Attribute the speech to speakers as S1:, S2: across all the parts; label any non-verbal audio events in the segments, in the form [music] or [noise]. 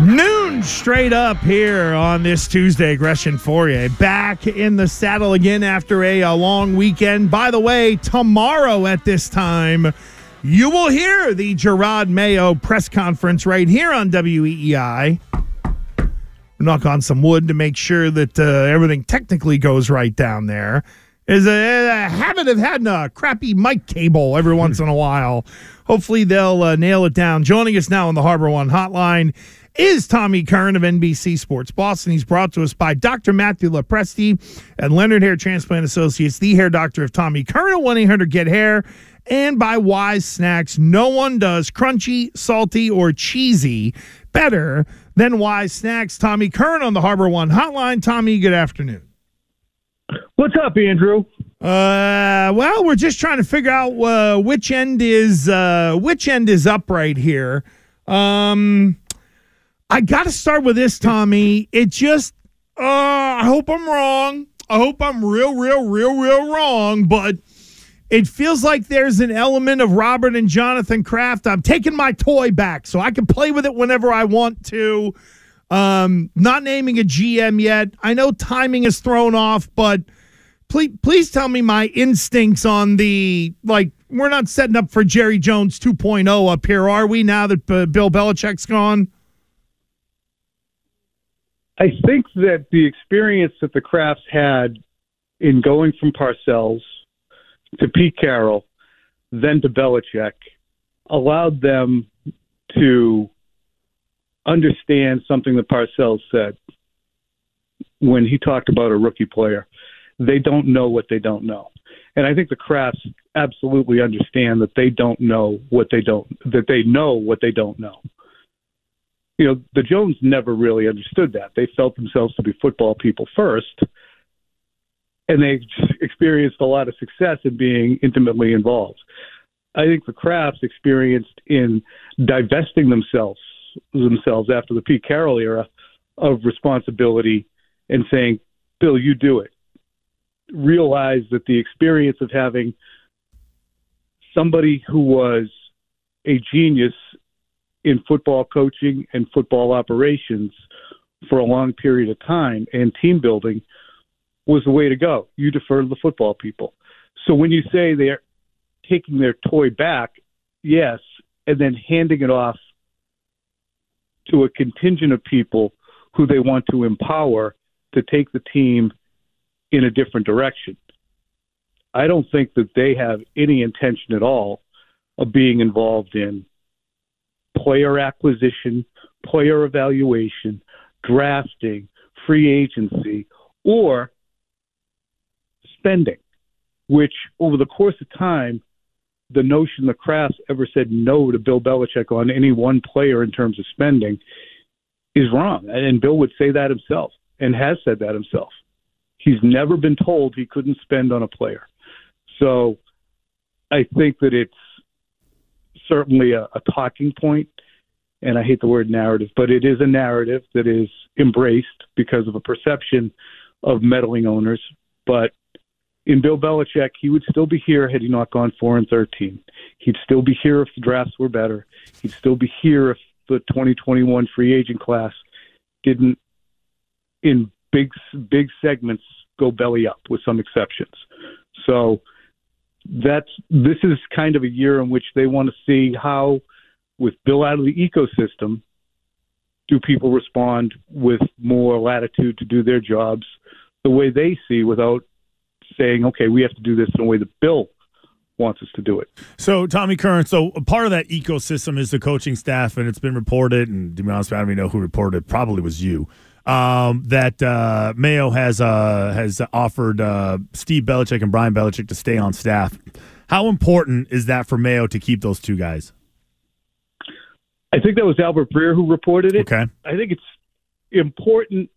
S1: Noon straight up here on this Tuesday. Gresh and Fauria back in the saddle again after a, a, long weekend. By the way, tomorrow at this time, you will hear the Jerod Mayo press conference right here on WEEI. Knock on some wood to make sure that uh, everything technically goes right down there. Is a, a habit of having a crappy mic cable every once in a while. Hopefully, they'll uh, nail it down. Joining us now on the Harbor One Hotline is Tommy Curran of NBC Sports Boston. He's brought to us by Dr. Matthew Lopresti and Leonard Hair Transplant Associates, the hair doctor of Tommy Curran at 1 800 Get Hair, and by Wise Snacks. No one does crunchy, salty, or cheesy better than Wise Snacks. Tommy Curran on the Harbor One Hotline. Tommy, good afternoon.
S2: What's up, Andrew?
S1: Uh, well, we're just trying to figure out uh, which end is uh, which end is up right here. Um, I got to start with this, Tommy. It just, uh, I hope I'm wrong. I hope I'm real, real, real, real wrong, but it feels like there's an element of Robert and Jonathan Kraft. I'm taking my toy back so I can play with it whenever I want to. Um, not naming a GM yet. I know timing is thrown off, but please, please tell me my instincts on the like. We're not setting up for Jerry Jones 2.0 up here, are we? Now that Bill Belichick's gone.
S2: I think that the experience that the Krafts had in going from Parcells to Pete Carroll, then to Belichick, allowed them to understand something that Parcells said when he talked about a rookie player. They don't know what they don't know. And I think the Krafts absolutely understand that they don't know what they don't that they know what they don't know you know, the Jones never really understood that. They felt themselves to be football people first, and they experienced a lot of success in being intimately involved. I think the Krafts experienced in divesting themselves themselves after the Pete Carroll era of responsibility and saying, "Bill, you do it." Realize that the experience of having somebody who was a genius in football coaching and football operations for a long period of time and team building was the way to go. You defer to the football people. So when you say they're taking their toy back, yes, and then handing it off to a contingent of people who they want to empower to take the team in a different direction. I don't think that they have any intention at all of being involved in player acquisition, player evaluation, drafting, free agency, or spending, which over the course of time, the notion the Krafts ever said no to Bill Belichick on any one player in terms of spending is wrong. And Bill would say that himself and has said that himself. He's never been told he couldn't spend on a player. So I think that it's certainly a, a talking point, and I hate the word narrative, but it is a narrative that is embraced because of a perception of meddling owners. But in Bill Belichick, he would still be here had he not gone four and thirteen. He'd still be here if the drafts were better. He'd still be here if the 2021 free agent class didn't, in big big segments, go belly up, with some exceptions. So that's this is kind of a year in which they want to see how, with Bill out of the ecosystem, do people respond with more latitude to do their jobs the way they see without saying, okay, we have to do this in a way that Bill wants us to do it.
S1: So, Tommy Curran, so part of that ecosystem is the coaching staff, and it's been reported, and to be honest, I don't even know who reported it, probably was you um, that uh, Mayo has uh, has offered uh, Steve Belichick and Brian Belichick to stay on staff. How important is that for Mayo to keep those two guys?
S2: I think that was Albert Breer who reported it.
S3: Okay.
S2: I think it's important.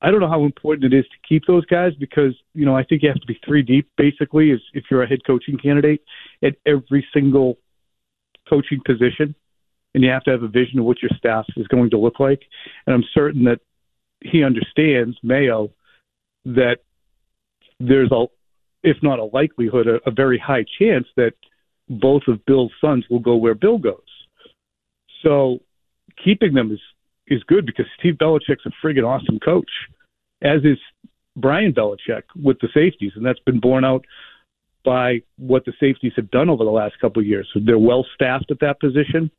S2: I don't know how important it is to keep those guys because you know I think you have to be three deep basically as if you're a head coaching candidate at every single coaching position, and you have to have a vision of what your staff is going to look like. And I'm certain that he understands Mayo that there's a, if not a likelihood, a, a very high chance that both of Bill's sons will go where Bill goes. So keeping them is is good because Steve Belichick's a friggin' awesome coach, as is Brian Belichick with the safeties, and that's been borne out by what the safeties have done over the last couple of years. So they're well staffed at that position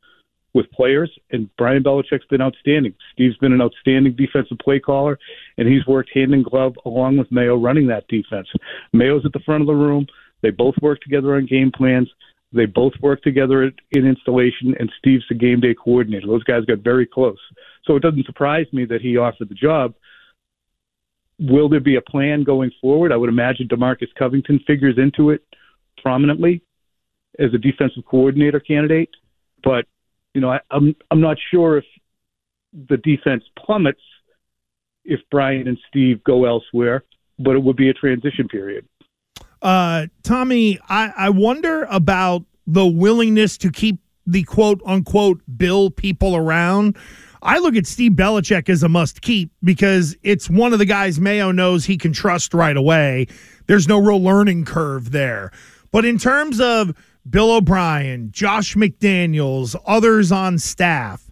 S2: with players, and Brian Belichick's been outstanding. Steve's been an outstanding defensive play caller, and he's worked hand in glove along with Mayo running that defense. Mayo's at the front of the room. They both work together on game plans. They both work together in installation, and Steve's the game day coordinator. Those guys got very close. So it doesn't surprise me that he offered the job. Will there be a plan going forward? I would imagine Demarcus Covington figures into it prominently as a defensive coordinator candidate. But you know, I, I'm I'm not sure if the defense plummets if Brian and Steve go elsewhere, but it would be a transition period.
S1: Uh, Tommy, I, I wonder about the willingness to keep the quote unquote Bill people around. I look at Steve Belichick as a must keep because it's one of the guys Mayo knows he can trust right away. There's no real learning curve there. But in terms of Bill O'Brien, Josh McDaniels, others on staff,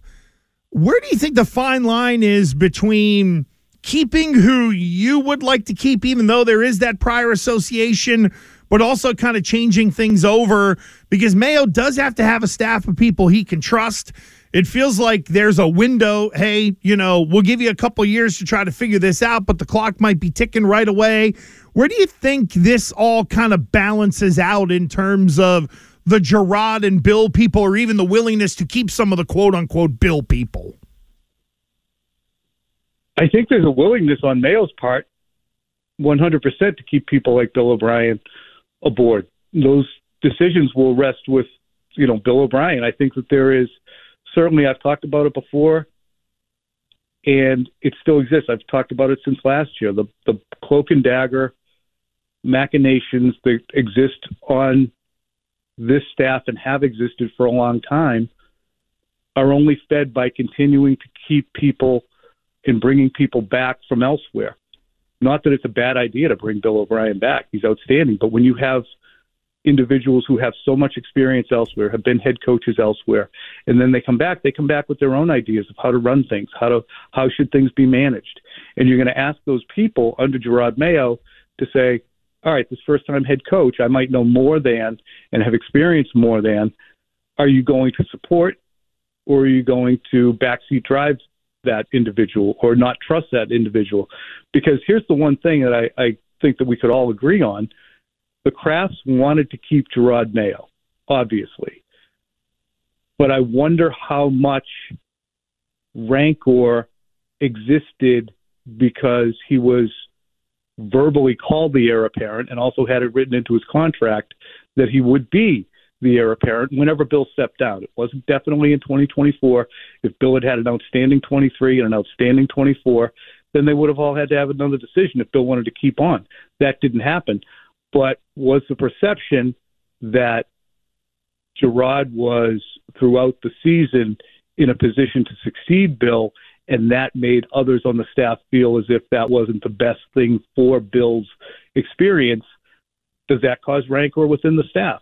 S1: where do you think the fine line is between keeping who you would like to keep, even though there is that prior association, but also kind of changing things over because Mayo does have to have a staff of people he can trust. It feels like there's a window. Hey, you know, we'll give you a couple years to try to figure this out, but the clock might be ticking right away. Where do you think this all kind of balances out in terms of the Jerod and Bill people, or even the willingness to keep some of the quote unquote Bill people?
S2: I think there's a willingness on Mayo's part, 100% to keep people like Bill O'Brien aboard. Those decisions will rest with, you know, Bill O'Brien. I think that there is certainly I've talked about it before, and it still exists. I've talked about it since last year. The the cloak and dagger machinations that exist on this staff and have existed for a long time are only fed by continuing to keep people and bringing people back from elsewhere. Not that it's a bad idea to bring Bill O'Brien back. He's outstanding. But when you have individuals who have so much experience elsewhere, have been head coaches elsewhere, and then they come back, they come back with their own ideas of how to run things, how to how should things be managed. And you're going to ask those people under Jerod Mayo to say, all right, this first time head coach, I might know more than and have experienced more than. Are you going to support or are you going to backseat drive that individual or not trust that individual? Because here's the one thing that I, I think that we could all agree on. The Krafts wanted to keep Jerod Mayo, obviously. But I wonder how much rancor existed because he was verbally called the heir apparent and also had it written into his contract that he would be the heir apparent whenever Bill stepped down. It wasn't definitely in 2024. If Bill had had an outstanding 23 and an outstanding 24, then they would have all had to have another decision if Bill wanted to keep on. That didn't happen. But was the perception that Jerod was throughout the season in a position to succeed Bill, and that made others on the staff feel as if that wasn't the best thing for Bill's experience. Does that cause rancor within the staff,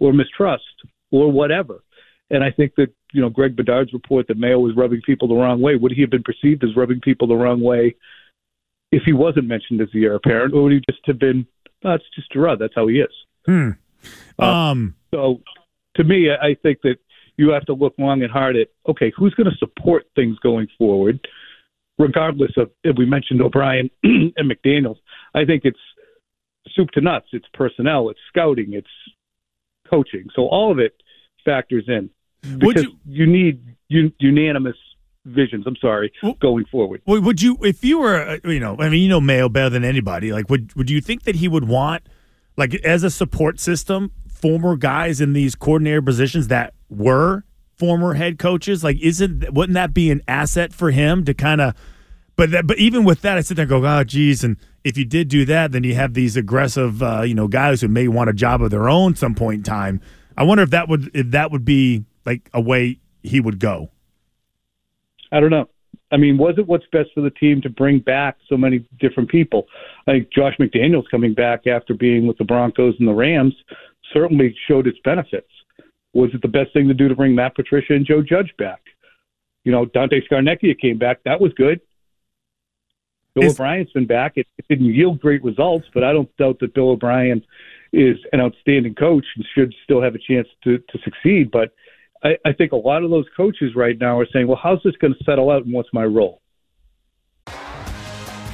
S2: or mistrust, or whatever? And I think that you know Greg Bedard's report that Mayo was rubbing people the wrong way. Would he have been perceived as rubbing people the wrong way if he wasn't mentioned as the heir apparent, or would he just have been? Oh, it's just Jerod. That's how he is.
S3: Hmm.
S2: Uh,
S3: Um,
S2: so to me, I think that you have to look long and hard at okay, who's going to support things going forward, regardless of if we mentioned O'Brien [clears throat] and McDaniels. I think it's soup to nuts. It's personnel, it's scouting, it's coaching. So all of it factors in because
S3: you-
S2: you, need un, unanimous visions. I'm sorry,
S3: Well-
S2: going forward.
S3: Would would you, if you were, uh, you know, I mean, you know Mayo better than anybody. Like, would would you think that he would want, like, as a support system, former guys in these coordinator positions that were former head coaches? Like, isn't wouldn't that be an asset for him to kind of? But that, but even with that, I sit there and go, oh, geez. And if you did do that, then you have these aggressive, uh, you know, guys who may want a job of their own some point in time. I wonder if that would if that would be like a way he would go.
S2: I don't know. I mean, was it what's best for the team to bring back so many different people? I think Josh McDaniels coming back after being with the Broncos and the Rams certainly showed its benefits. Was it the best thing to do to bring Matt Patricia and Joe Judge back? You know, Dante Scarnecchia came back. That was good. Bill is, O'Brien's been back. It, it didn't yield great results, but I don't doubt that Bill O'Brien is an outstanding coach and should still have a chance to, to succeed. But I, I think a lot of those coaches right now are saying, well, how's this going to settle out and what's my role?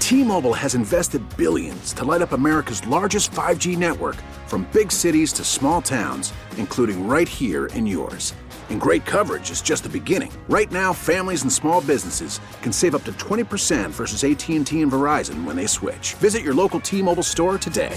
S4: T-Mobile has invested billions to light up America's largest 5G network from big cities to small towns, including right here in yours. And great coverage is just the beginning. Right now, families and small businesses can save up to 20% versus AT&T and Verizon when they switch. Visit your local T-Mobile store today.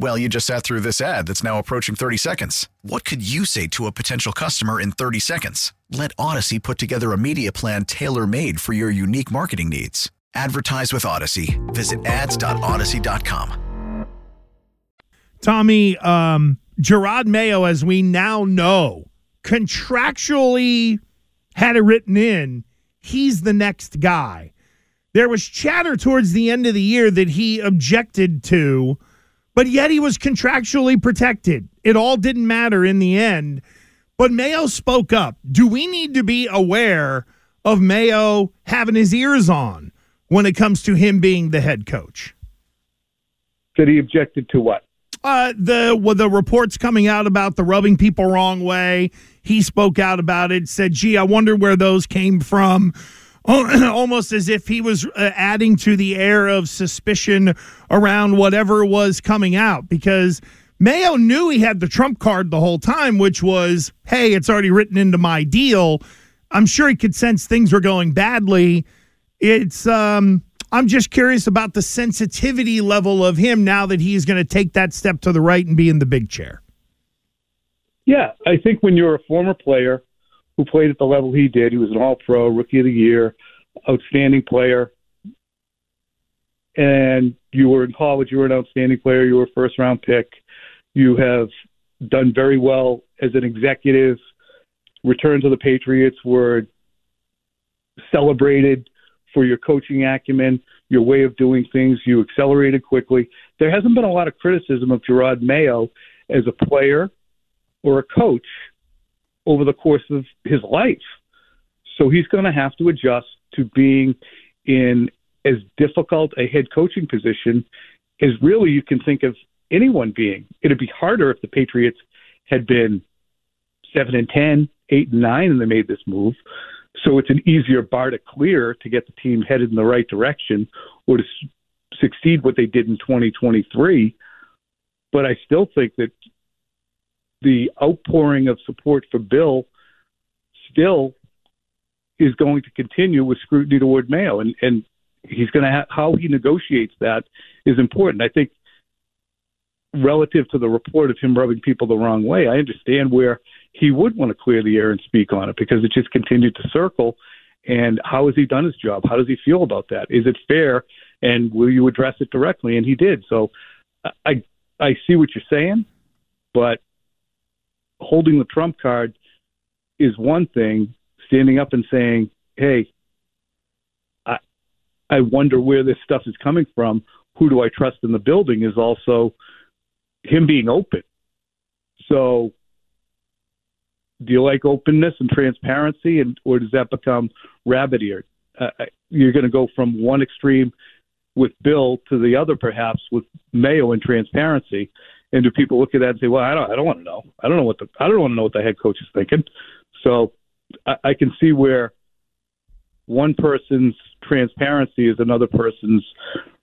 S5: Well, you just sat through this ad that's now approaching 30 seconds. What could you say to a potential customer in 30 seconds? Let Audacy put together a media plan tailor made for your unique marketing needs. Advertise with Audacy. Visit ads.audacy.com.
S1: Tommy, um, Jerod Mayo, as we now know, contractually had it written in, he's the next guy. There was chatter towards the end of the year that he objected to, but yet he was contractually protected. It all didn't matter in the end. But Mayo spoke up. Do we need to be aware of Mayo having his ears on when it comes to him being the head coach?
S2: That he objected to what?
S1: Uh, the well, the reports coming out about the rubbing people wrong way. He spoke out about it. Said, "Gee, I wonder where those came from." [clears throat] Almost as if he was uh, adding to the air of suspicion around whatever was coming out, because Mayo knew he had the trump card the whole time, which was, "Hey, it's already written into my deal." I'm sure he could sense things were going badly. It's um I'm just curious about the sensitivity level of him now that he's going to take that step to the right and be in the big chair.
S2: Yeah, I think when you're a former player who played at the level he did, he was an all pro, rookie of the year, outstanding player, and you were in college, you were an outstanding player, you were a first round pick, you have done very well as an executive, return to the Patriots were celebrated for your coaching acumen, your way of doing things. You accelerated quickly. There hasn't been a lot of criticism of Jerod Mayo as a player or a coach over the course of his life. So he's going to have to adjust to being in as difficult a head coaching position as really you can think of anyone being. It'd be harder if the Patriots had been seven and ten, eight and nine, and they made this move. So it's an easier bar to clear to get the team headed in the right direction or to succeed what they did in 2023. But I still think that the outpouring of support for Bill still is going to continue with scrutiny toward Mayo, and and he's going to have how he negotiates that is important. I think relative to the report of him rubbing people the wrong way, I understand where he would want to clear the air and speak on it because it just continued to circle. And how has he done his job? How does he feel about that? Is it fair? And will you address it directly? And he did. So I I see what you're saying, but holding the trump card is one thing. Standing up and saying, "Hey, I I wonder where this stuff is coming from. Who do I trust in the building is also him being open. So, do you like openness and transparency, and or does that become rabbit eared? Uh, you're going to go from one extreme with Bill to the other, perhaps with Mayo and transparency. And do people look at that and say, "Well, I don't, I don't want to know. I don't know what the, I don't want to know what the head coach is thinking." So, I, I can see where one person's transparency is another person's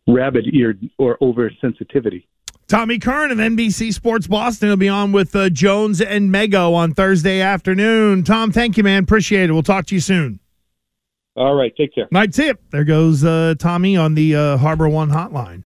S2: rabbit eared or oversensitivity.
S1: Tommy Curran of NBC Sports Boston will be on with uh, Jones and Mego on Thursday afternoon. Tom, thank you, man. Appreciate it. We'll talk to you soon.
S2: All right. Take care.
S1: Night tip. There goes uh, Tommy on the uh, Harbor One hotline.